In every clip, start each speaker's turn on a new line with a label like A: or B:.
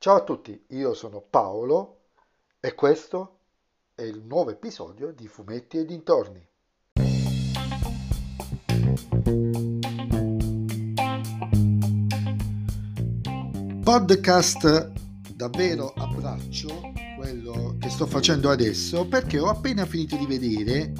A: Ciao a tutti, io sono Paolo e questo è il nuovo episodio di Fumetti e dintorni. Podcast davvero a braccio, quello che sto facendo adesso, perché ho appena finito di vedere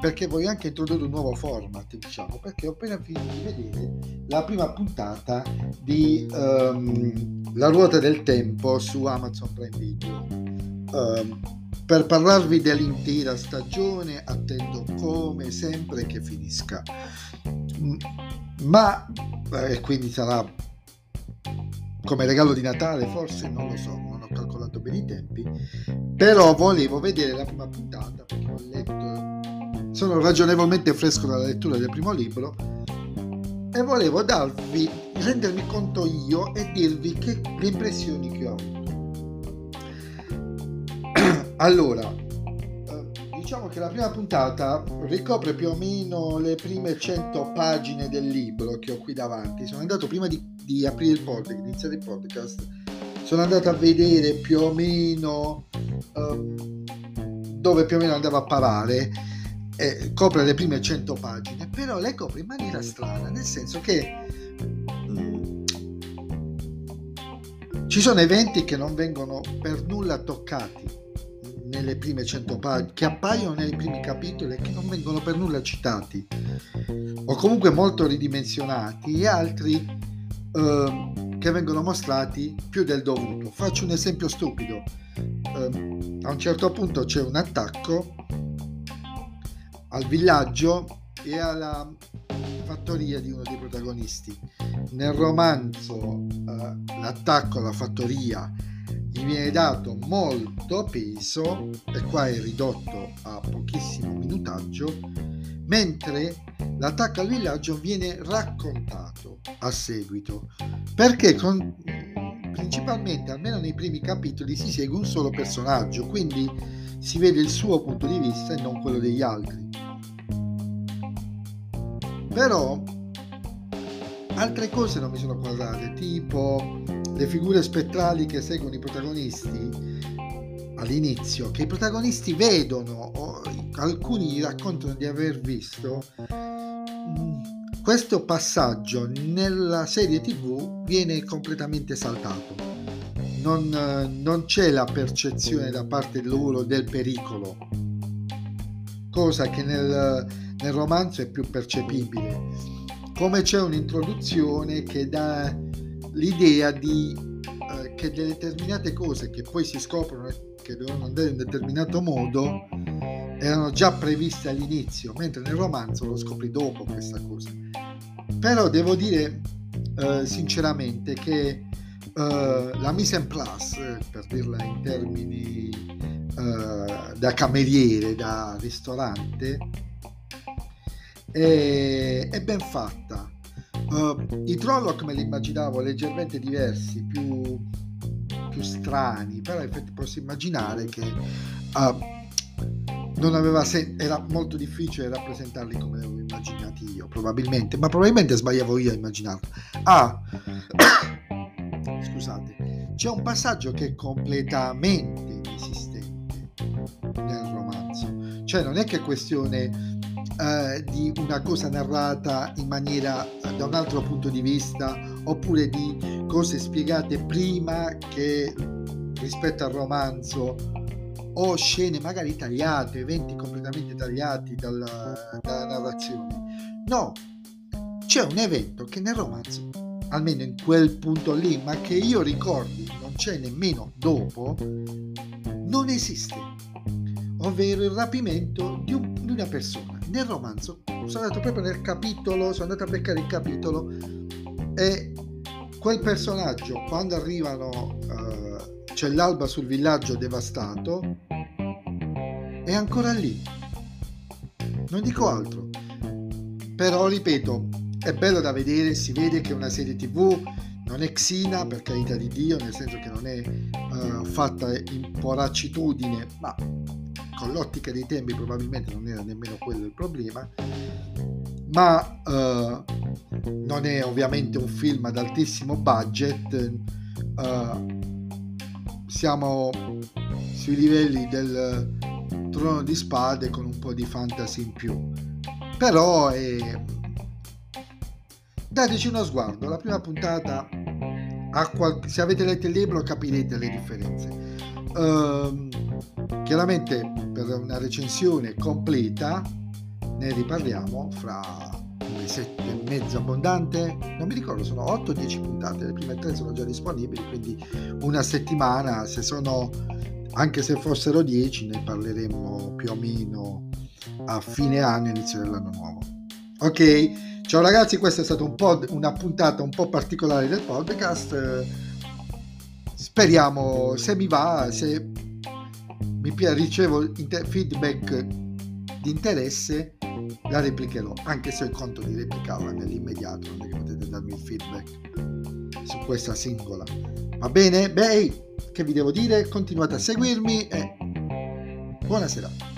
A: perché voglio anche introdurre un nuovo format, diciamo, perché ho appena finito di vedere la prima puntata di um, La ruota del tempo su Amazon Prime Video. Um, per parlarvi dell'intera stagione attendo come sempre che finisca. Ma, e eh, quindi sarà come regalo di Natale, forse non lo so, non ho calcolato bene i tempi, però volevo vedere la prima puntata perché ho letto sono ragionevolmente fresco dalla lettura del primo libro e volevo darvi, rendermi conto io e dirvi che, le impressioni che ho avuto. allora, eh, diciamo che la prima puntata ricopre più o meno le prime 100 pagine del libro che ho qui davanti. Sono andato prima di, di aprire il podcast, di iniziare il podcast, sono andato a vedere più o meno um, dove più o meno andava a parare eh, copre le prime 100 pagine, però le copre in maniera strana, nel senso che mm, ci sono eventi che non vengono per nulla toccati nelle prime 100 pagine, che appaiono nei primi capitoli e che non vengono per nulla citati, o comunque molto ridimensionati, e altri eh, che vengono mostrati più del dovuto. Faccio un esempio stupido. Eh, a un certo punto c'è un attacco al villaggio e alla fattoria di uno dei protagonisti. Nel romanzo eh, l'attacco alla fattoria gli viene dato molto peso e qua è ridotto a pochissimo minutaggio, mentre l'attacco al villaggio viene raccontato a seguito, perché con, principalmente, almeno nei primi capitoli, si segue un solo personaggio, quindi si vede il suo punto di vista e non quello degli altri. Però altre cose non mi sono quadrate, tipo le figure spettrali che seguono i protagonisti all'inizio, che i protagonisti vedono o alcuni raccontano di aver visto. Mm, questo passaggio nella serie tv viene completamente saltato. Non, non c'è la percezione da parte loro del pericolo, cosa che nel, nel romanzo è più percepibile, come c'è un'introduzione che dà l'idea di eh, che determinate cose che poi si scoprono che devono andare in un determinato modo erano già previste all'inizio, mentre nel romanzo lo scopri dopo questa cosa. Però devo dire eh, sinceramente che eh, la mise en place, per dirla in termini eh, da cameriere, da ristorante, è, è ben fatta. Uh, I Trolloc me li immaginavo leggermente diversi, più, più strani, però effetti posso immaginare che uh, aveva sen- era molto difficile rappresentarli come li avevo immaginati io, probabilmente, ma probabilmente sbagliavo io a immaginarlo. Ah, scusate, c'è un passaggio che è completamente inesistente nel romanzo, cioè non è che è questione eh, di una cosa narrata in maniera eh, da un altro punto di vista oppure di cose spiegate prima che rispetto al romanzo o scene magari tagliate, eventi completamente tagliati dalla, dalla narrazione. No, c'è un evento che nel romanzo, almeno in quel punto lì, ma che io ricordi non c'è nemmeno dopo, non esiste, ovvero il rapimento di, un, di una persona. Nel romanzo sono andato proprio nel capitolo, sono andato a beccare il capitolo e quel personaggio quando arrivano uh, c'è l'alba sul villaggio devastato è ancora lì. Non dico altro. Però ripeto è bello da vedere si vede che è una serie tv non è xina per carità di dio nel senso che non è uh, fatta in poraccitudine ma con l'ottica dei tempi probabilmente non era nemmeno quello il problema, ma eh, non è ovviamente un film ad altissimo budget, eh, siamo sui livelli del trono di spade con un po' di fantasy in più. Però eh, dateci uno sguardo, la prima puntata, qual- se avete letto il libro capirete le differenze. Uh, chiaramente per una recensione completa ne riparliamo fra un mesetto e mezzo abbondante, non mi ricordo, sono 8 o 10 puntate, le prime tre sono già disponibili, quindi una settimana, se sono, anche se fossero 10, ne parleremo più o meno a fine anno, inizio dell'anno nuovo. Ok, ciao ragazzi, questa è stata un po' una puntata un po' particolare del podcast. Speriamo, se mi va, se mi ricevo feedback di interesse, la replicherò, anche se ho il conto di replicarla nell'immediato, non è che potete darmi il feedback su questa singola. Va bene? Beh, che vi devo dire? Continuate a seguirmi e buona serata.